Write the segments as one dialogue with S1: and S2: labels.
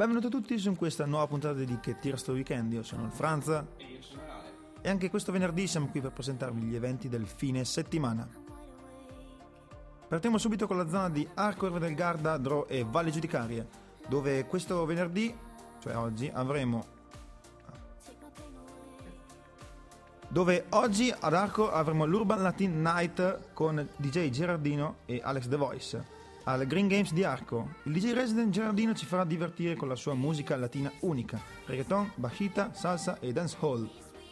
S1: Benvenuti a tutti su questa nuova puntata di Che tira sto weekend. Io sono il Franza.
S2: E io sono Ale.
S1: E anche questo venerdì siamo qui per presentarvi gli eventi del fine settimana. Partiamo subito con la zona di Arco Erve del Garda, Dro e Valle Giudicarie, dove questo venerdì, cioè oggi, avremo dove oggi ad Arco avremo l'Urban Latin Night con DJ Gerardino e Alex The Voice. Al Green Games di Arco, il DJ Resident Gerardino ci farà divertire con la sua musica latina unica, reggaeton, bajita, salsa e dancehall,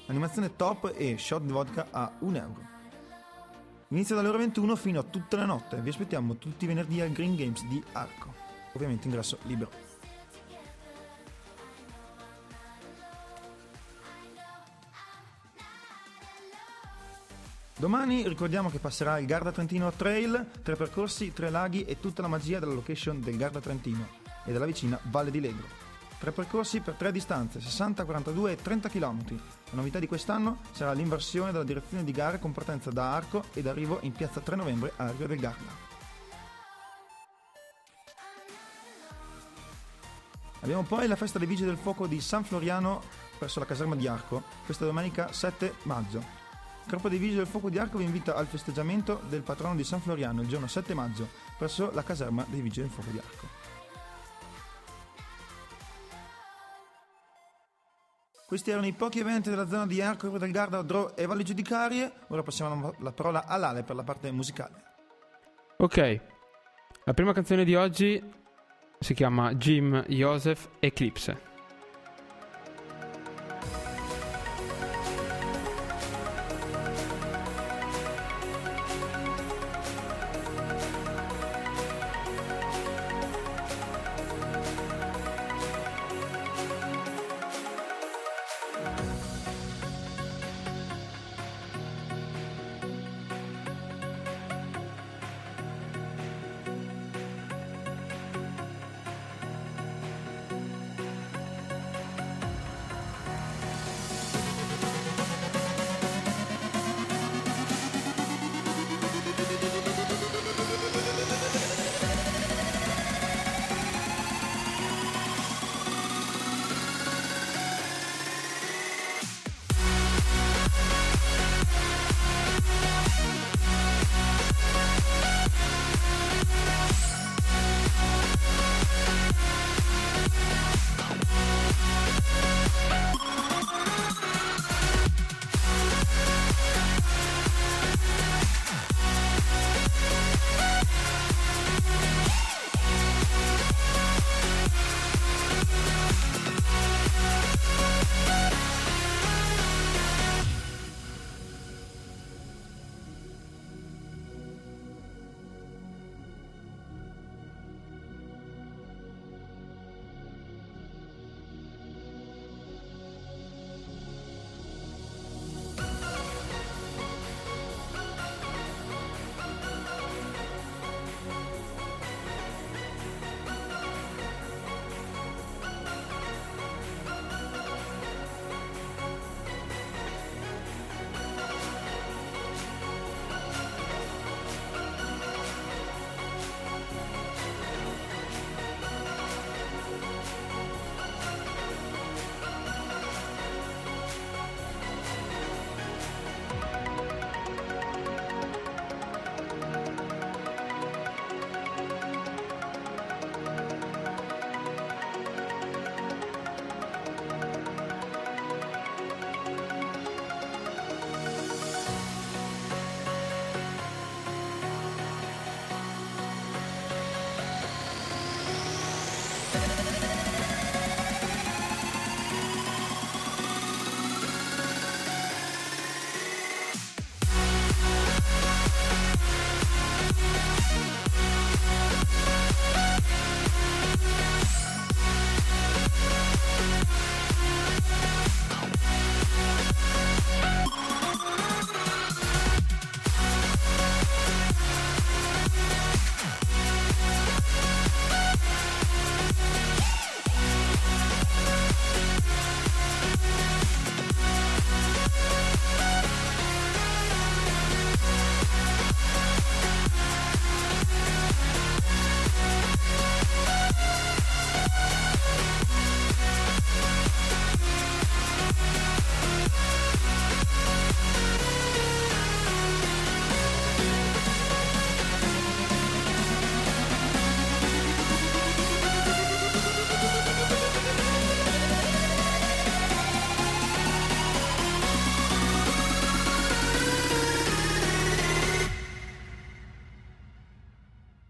S1: animazione top e shot di vodka a 1 euro. Inizia dalle ore 21 fino a tutta la notte, vi aspettiamo tutti i venerdì al Green Games di Arco, ovviamente ingresso libero. Domani ricordiamo che passerà il Garda Trentino Trail, tre percorsi, tre laghi e tutta la magia della location del Garda Trentino e della vicina Valle di Legro. Tre percorsi per tre distanze, 60, 42 e 30 km. La novità di quest'anno sarà l'inversione della direzione di gara con partenza da Arco ed arrivo in piazza 3 novembre a Rio del Garda. Abbiamo poi la festa dei Vigili del Fuoco di San Floriano presso la caserma di Arco, questa domenica 7 maggio. Corpo dei Vigili del Fuoco di Arco vi invita al festeggiamento del patrono di San Floriano il giorno 7 maggio presso la caserma dei Vigili del Fuoco di Arco. Questi erano i pochi eventi della zona di Arco, del Garda, Dro e Valle Giudicarie. Ora passiamo la parola all'Ale per la parte musicale.
S3: Ok, la prima canzone di oggi si chiama Jim Joseph Eclipse.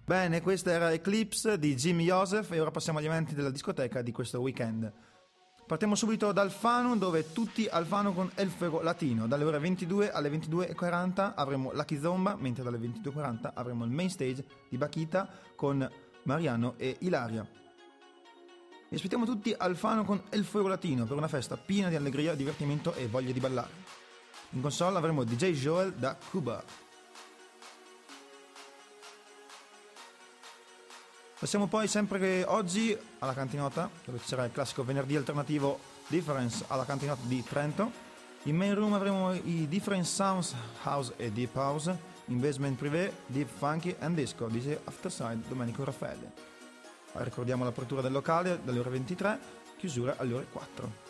S1: Bene, questa era Eclipse di Jimmy Joseph e ora passiamo agli eventi della discoteca di questo weekend. Partiamo subito dal Fano dove tutti al Fano con El Fuego Latino. Dalle ore 22 alle 22.40 avremo Lucky Zomba, mentre dalle 22.40 avremo il main stage di Bakita con Mariano e Ilaria. Vi aspettiamo tutti al Fano con El Fuego Latino per una festa piena di allegria, divertimento e voglia di ballare. In console avremo DJ Joel da Cuba. Passiamo poi sempre oggi alla cantinota, dove sarà il classico venerdì alternativo Difference alla cantinota di Trento. In main room avremo i Different Sounds House e Deep House, in basement privé Deep Funky and Disco, dice Afterside Domenico Raffaele. Ricordiamo l'apertura del locale dalle ore 23, chiusura alle ore 4.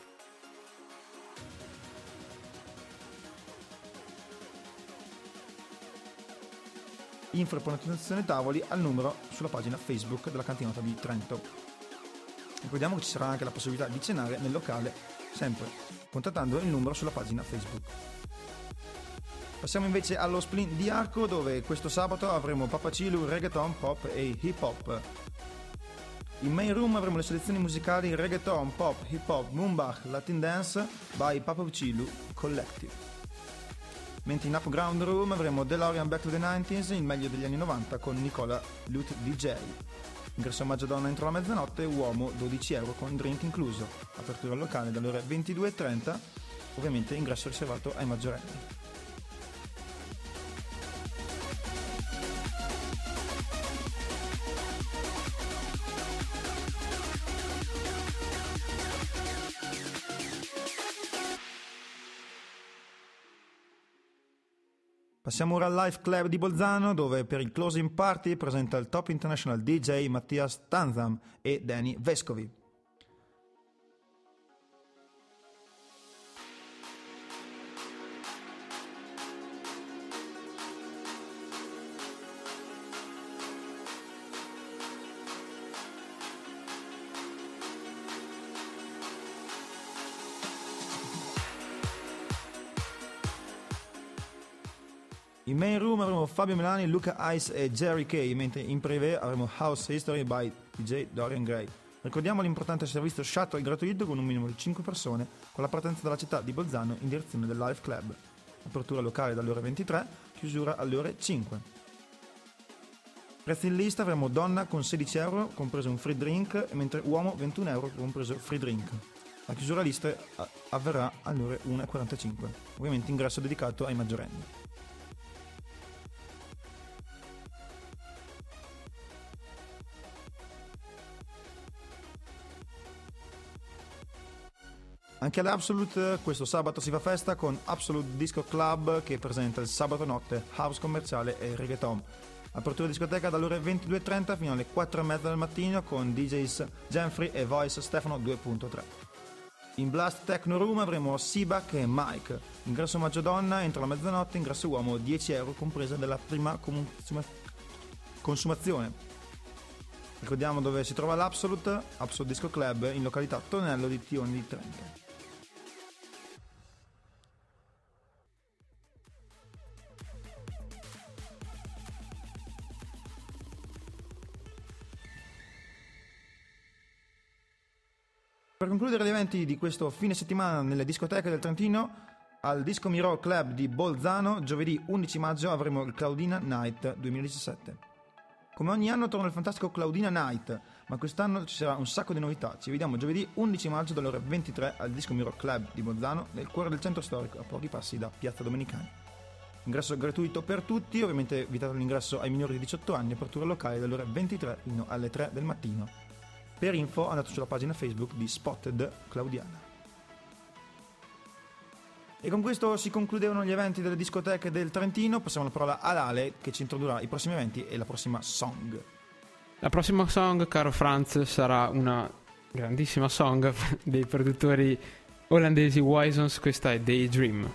S1: Info e tavoli al numero sulla pagina Facebook della cantinota di Trento. Ricordiamo che ci sarà anche la possibilità di cenare nel locale, sempre contattando il numero sulla pagina Facebook. Passiamo invece allo sprint di Arco dove questo sabato avremo Papacilu, reggaeton, pop e hip hop. In main room avremo le selezioni musicali reggaeton, pop, hip hop, moonbach, latin dance by Papacilu Collective mentre in Upground Room avremo DeLorean Back to the 90s, il meglio degli anni 90 con Nicola Lute DJ. Ingresso a maggio donna entro la mezzanotte, uomo 12 euro con drink incluso. Apertura locale dalle ore 22.30, ovviamente ingresso riservato ai maggiorenni. Passiamo ora al Live Club di Bolzano dove per il closing party presenta il top international DJ Mattias Tanzam e Danny Vescovi. Main room avremo Fabio Melani, Luca Ice e Jerry Kay, mentre in privé avremo House History by DJ Dorian Gray. Ricordiamo l'importante servizio shuttle gratuito con un minimo di 5 persone con la partenza dalla città di Bolzano in direzione del Live Club. Apertura locale dalle ore 23, chiusura alle ore 5. Prezzi in lista avremo donna con 16 euro, compreso un free drink, mentre uomo 21 euro, compreso free drink. La chiusura lista avverrà alle ore 1.45, ovviamente ingresso dedicato ai maggiorenni. Anche all'Absolute questo sabato si fa festa con Absolute Disco Club che presenta il sabato notte house commerciale e reggaeton. Apertura discoteca dalle ore 22.30 fino alle 4.30 del mattino con DJs Jeffrey e Voice Stefano 2.3. In Blast Techno Room avremo Sibak e Mike. Ingresso maggio donna entro la mezzanotte, ingresso uomo 10 euro compresa della prima consuma- consumazione. Ricordiamo dove si trova l'Absolute, Absolute Disco Club in località Tonello di Tioni di Trento. Per concludere gli eventi di questo fine settimana nelle discoteche del Trentino, al Disco Miro Club di Bolzano, giovedì 11 maggio avremo il Claudina Night 2017. Come ogni anno torna il fantastico Claudina Night, ma quest'anno ci sarà un sacco di novità. Ci vediamo giovedì 11 maggio dalle ore 23 al Disco Miro Club di Bolzano, nel cuore del centro storico, a pochi passi da Piazza Domenicani. Ingresso gratuito per tutti, ovviamente vietato l'ingresso ai minori di 18 anni, apertura locale dalle ore 23 fino alle 3 del mattino. Per info andate sulla pagina Facebook di Spotted Claudiana. E con questo si concludevano gli eventi delle discoteche del Trentino. Passiamo la parola ad Ale che ci introdurrà i prossimi eventi e la prossima song.
S3: La prossima song, caro Franz, sarà una grandissima song dei produttori olandesi Wisons. Questa è Daydream.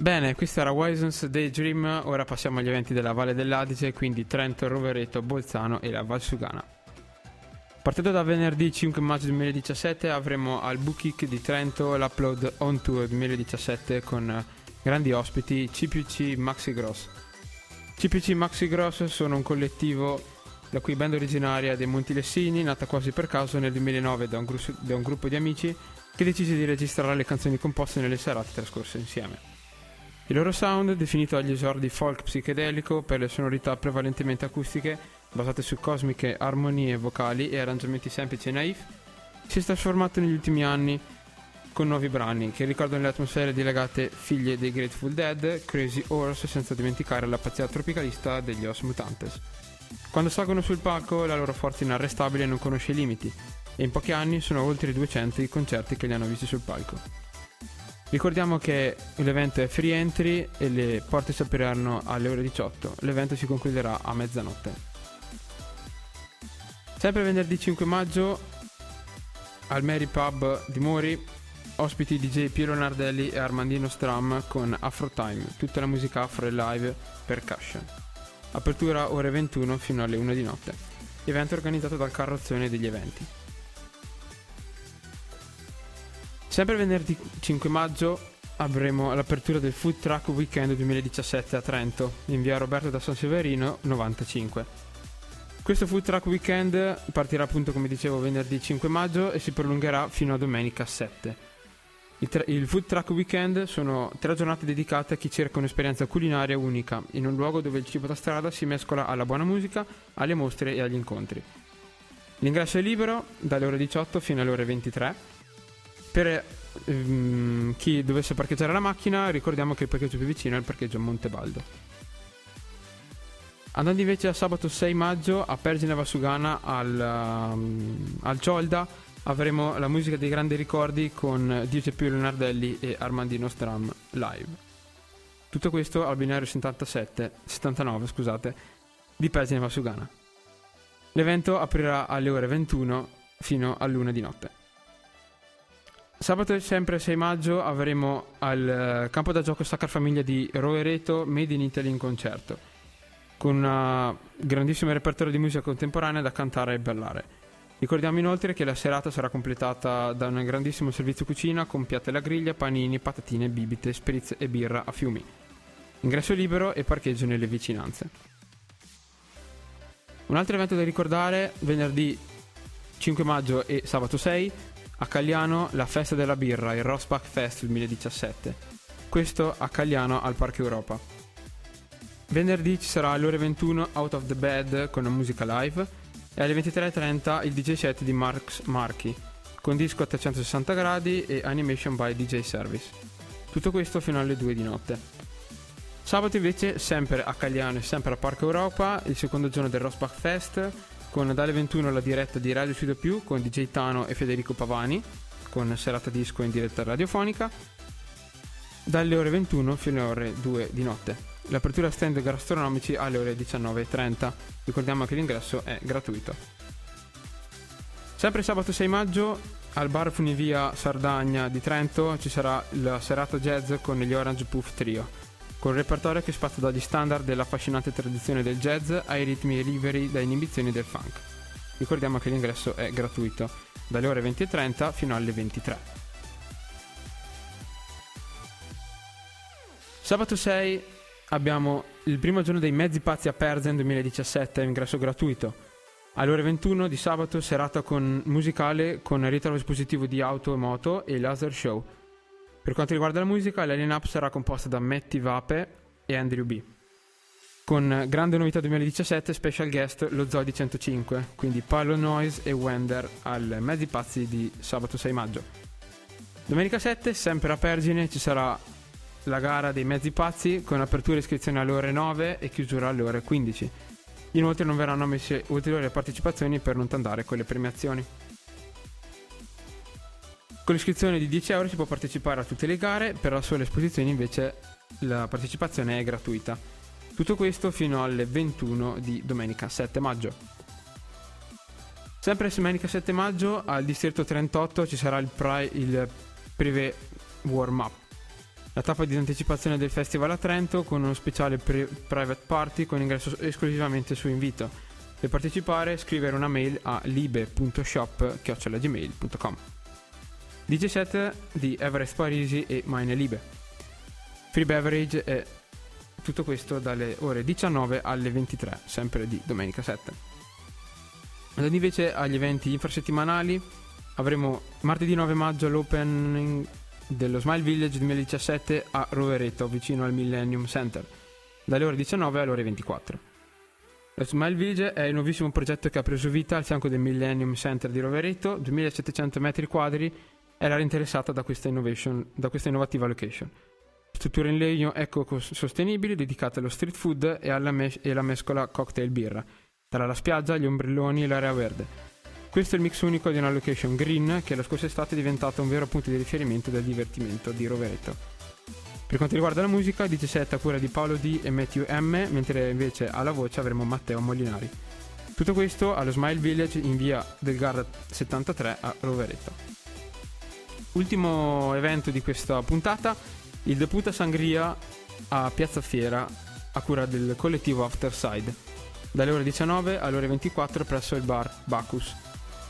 S3: Bene, questo era Wisons Daydream, ora passiamo agli eventi della Valle dell'Adige, quindi Trento, Rovereto, Bolzano e la Valsugana. Partendo da venerdì 5 maggio 2017 avremo al Bookkick di Trento l'Upload On Tour 2017 con grandi ospiti CPC Maxi Gross. CPC Maxi Gross sono un collettivo la cui band originaria dei Monti Lessini, nata quasi per caso nel 2009 da un, gru- da un gruppo di amici che decise di registrare le canzoni composte nelle serate trascorse insieme. Il loro sound, definito agli esordi folk psichedelico per le sonorità prevalentemente acustiche, basate su cosmiche armonie vocali e arrangiamenti semplici e naif, si è trasformato negli ultimi anni con nuovi brani che ricordano le atmosfere dilegate figlie dei Grateful Dead, Crazy Horse, senza dimenticare la pazzia tropicalista degli Os Mutantes. Quando salgono sul palco la loro forza inarrestabile non conosce limiti e in pochi anni sono oltre 200 i concerti che li hanno visti sul palco. Ricordiamo che l'evento è free entry e le porte si apriranno alle ore 18. L'evento si concluderà a mezzanotte. Sempre venerdì 5 maggio al Mary Pub di Mori ospiti DJ Piero Nardelli e Armandino Stram con Afro Time, tutta la musica afro e live percussion. Apertura ore 21 fino alle 1 di notte. Evento organizzato dal Carrozzone degli Eventi. Sempre venerdì 5 maggio avremo l'apertura del Food Truck Weekend 2017 a Trento, in via Roberto da San Severino 95. Questo Food Truck Weekend partirà appunto come dicevo venerdì 5 maggio e si prolungherà fino a domenica 7. Il, tra- il, Food Truck Weekend sono tre giornate dedicate a chi cerca un'esperienza culinaria unica, in un luogo dove il cibo da strada si mescola alla buona musica, alle mostre e agli incontri. L'ingresso è libero dalle ore 18 fino alle ore 23 per um, chi dovesse parcheggiare la macchina, ricordiamo che il parcheggio più vicino è il parcheggio Montebaldo. Andando invece a sabato 6 maggio a Pergine Vasugana al, um, al Ciolda avremo la musica dei grandi ricordi con Giuseppe Leonardelli e Armandino Stram live. Tutto questo al binario 77, 79 scusate, di Pergine Vasugana. L'evento aprirà alle ore 21 fino all'una di notte. Sabato sempre 6 maggio avremo al uh, campo da gioco Sacra Famiglia di Roereto Made in Italy in concerto, con un grandissimo repertorio di musica contemporanea da cantare e ballare. Ricordiamo inoltre che la serata sarà completata da un grandissimo servizio cucina con piatti alla griglia, panini, patatine, bibite, spritz e birra a fiumi. Ingresso libero e parcheggio nelle vicinanze. Un altro evento da ricordare, venerdì 5 maggio e sabato 6, a Cagliano la festa della birra, il Rossbach Fest 2017. Questo a Cagliano al Parco Europa. Venerdì ci sarà alle ore 21 Out of the Bed con la musica live e alle 23.30 il DJ set di Marx Marchi con disco a 360 gradi e animation by DJ Service. Tutto questo fino alle 2 di notte. Sabato invece sempre a Cagliano e sempre al Parco Europa, il secondo giorno del Rossbach Fest con dalle 21 la diretta di Radio Studio Più con DJ Tano e Federico Pavani, con serata disco in diretta radiofonica, dalle ore 21 fino alle ore 2 di notte. L'apertura stand gastronomici alle ore 19.30. Ricordiamo che l'ingresso è gratuito. Sempre sabato 6 maggio al bar Funivia Sardagna di Trento ci sarà la serata jazz con gli Orange Puff Trio con un repertorio che spazia dagli standard dell'affascinante tradizione del jazz ai ritmi liberi da inibizioni del funk. Ricordiamo che l'ingresso è gratuito, dalle ore 20.30 fino alle 23. Sabato 6 abbiamo il primo giorno dei Mezzi Pazzi a Perzen 2017, ingresso gratuito. Alle ore 21 di sabato serata con musicale con ritro espositivo di auto e moto e laser show per quanto riguarda la musica, la line-up sarà composta da Matty Vape e Andrew B. Con grande novità 2017, special guest lo Zodi 105, quindi Paolo Noise e Wender al Mezzi Pazzi di sabato 6 maggio. Domenica 7, sempre a Pergine, ci sarà la gara dei Mezzi Pazzi con apertura e iscrizione alle ore 9 e chiusura alle ore 15. Inoltre non verranno ammesse ulteriori partecipazioni per non tandare con le premiazioni. Con l'iscrizione di 10 euro si può partecipare a tutte le gare, per la sola esposizione invece la partecipazione è gratuita. Tutto questo fino alle 21 di domenica 7 maggio. Sempre domenica 7 maggio al distretto 38 ci sarà il, pri- il privé warm up. La tappa di anticipazione del festival a Trento con uno speciale pri- private party con ingresso esclusivamente su invito. Per partecipare scrivere una mail a libe.shop.gmail.com DJ set di Everest Parisi e Mine Libe. Free beverage e tutto questo dalle ore 19 alle 23, sempre di domenica 7. Andando invece agli eventi infrasettimanali, avremo martedì 9 maggio l'opening dello Smile Village 2017 a Rovereto, vicino al Millennium Center, dalle ore 19 alle ore 24. Lo Smile Village è il nuovissimo progetto che ha preso vita al fianco del Millennium Center di Rovereto, 2700 metri quadri, l'area interessata da questa, da questa innovativa location. Strutture in legno eco-sostenibili dedicate allo street food e alla, mes- e alla mescola cocktail birra, tra la spiaggia, gli ombrelloni e l'area verde. Questo è il mix unico di una location green che la scorsa estate è diventata un vero punto di riferimento del divertimento di Rovereto. Per quanto riguarda la musica, DJ set a cura di Paolo D e Matthew M, mentre invece alla voce avremo Matteo Molinari. Tutto questo allo Smile Village in via del Garda 73 a Rovereto. Ultimo evento di questa puntata, il debutto a Sangria a Piazza Fiera a cura del collettivo Afterside, dalle ore 19 alle ore 24 presso il bar Bacchus.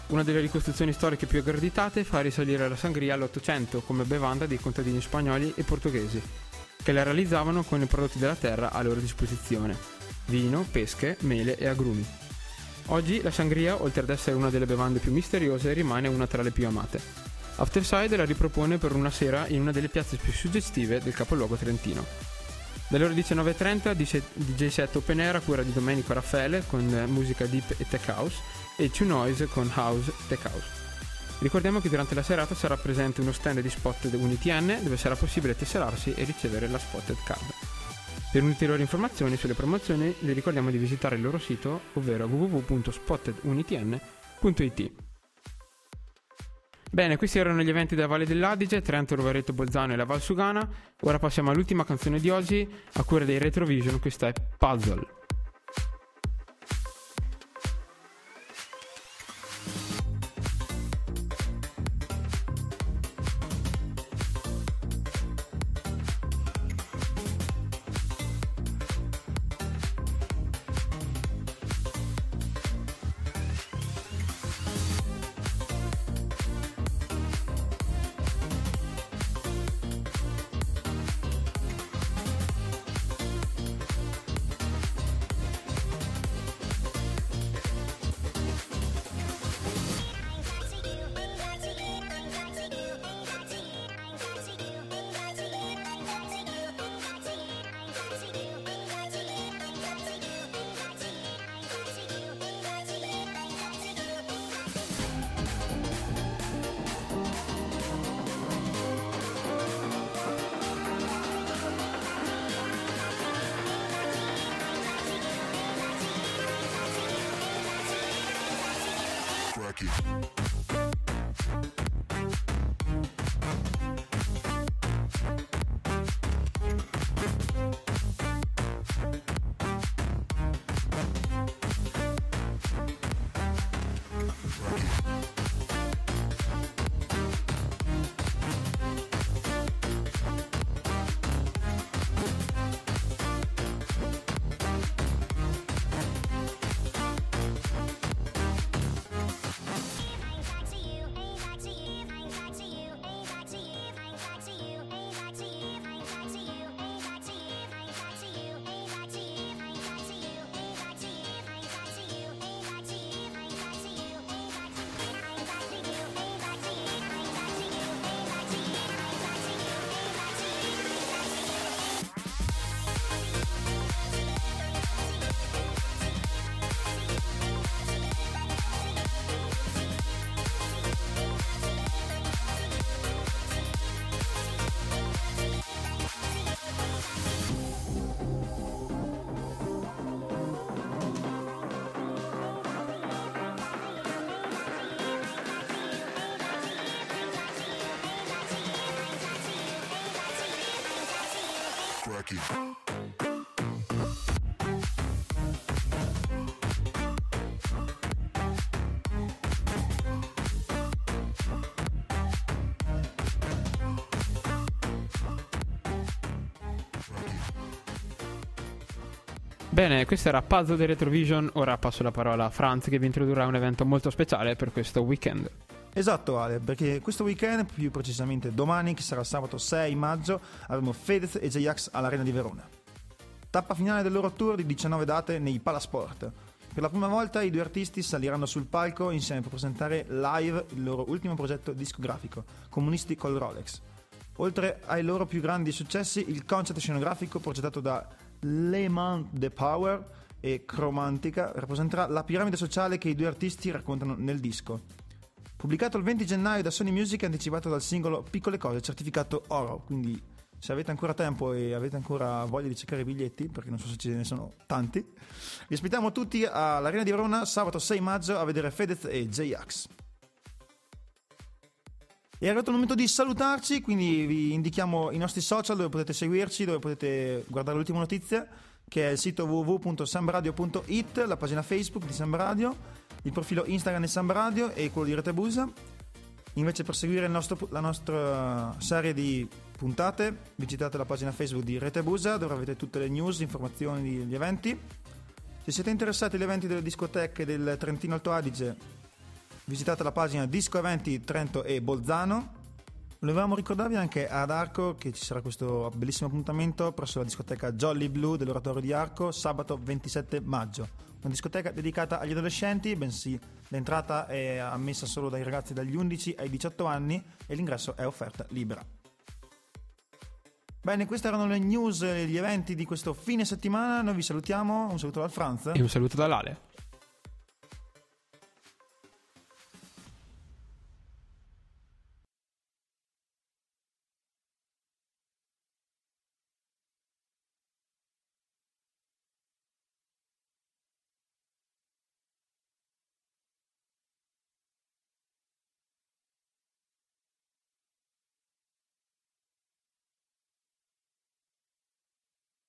S3: Una delle ricostruzioni storiche più accreditate fa risalire la sangria all'Ottocento come bevanda dei contadini spagnoli e portoghesi, che la realizzavano con i prodotti della terra a loro disposizione, vino, pesche, mele e agrumi. Oggi la sangria, oltre ad essere una delle bevande più misteriose, rimane una tra le più amate. Afterside la ripropone per una sera in una delle piazze più suggestive del capoluogo trentino. Dalle ore 19.30 DJ set open air a cura di Domenico Raffaele con musica deep e tech house e Two Noise con house tech house. Ricordiamo che durante la serata sarà presente uno stand di Spotted UniTN dove sarà possibile tesserarsi e ricevere la Spotted Card. Per ulteriori informazioni sulle promozioni vi ricordiamo di visitare il loro sito ovvero www.spottedunitn.it. Bene, questi erano gli eventi della Valle dell'Adige, Trento, Rovereto, Bolzano e la Val Sugana. Ora passiamo all'ultima canzone di oggi, a cura dei Retrovision, questa è Puzzle. Bene, questo era Puzzle di Retrovision, ora passo la parola a Franz che vi introdurrà un evento molto speciale per questo weekend.
S1: Esatto Ale, perché questo weekend, più precisamente domani, che sarà sabato 6 maggio, avremo Fedez e J-Ax all'Arena di Verona. Tappa finale del loro tour di 19 date nei Palasport. Per la prima volta i due artisti saliranno sul palco insieme per presentare live il loro ultimo progetto discografico, Comunisti col Rolex. Oltre ai loro più grandi successi, il concept scenografico progettato da Le Mans de Power e Chromantica rappresenterà la piramide sociale che i due artisti raccontano nel disco. Pubblicato il 20 gennaio da Sony Music e anticipato dal singolo Piccole Cose, certificato oro, quindi se avete ancora tempo e avete ancora voglia di cercare i biglietti, perché non so se ce ne sono tanti, vi aspettiamo tutti all'Arena di Verona sabato 6 maggio a vedere Fedez e J-Ax. È arrivato il momento di salutarci, quindi vi indichiamo i nostri social dove potete seguirci, dove potete guardare l'ultima notizia, che è il sito www.sambradio.it, la pagina Facebook di Sambradio, il profilo Instagram di Sambradio e quello di Retebusa. Invece per seguire nostro, la nostra serie di puntate visitate la pagina Facebook di Retebusa dove avete tutte le news, informazioni degli eventi. Se siete interessati agli eventi delle discoteche del Trentino Alto Adige visitate la pagina Disco Eventi Trento e Bolzano. Volevamo ricordarvi anche ad Arco che ci sarà questo bellissimo appuntamento presso la discoteca Jolly Blue dell'Oratorio di Arco sabato 27 maggio. Una discoteca dedicata agli adolescenti, bensì l'entrata è ammessa solo dai ragazzi dagli 11 ai 18 anni e l'ingresso è offerta libera. Bene, queste erano le news e gli eventi di questo fine settimana. Noi vi salutiamo. Un saluto dal Franz.
S3: E un saluto dall'Ale.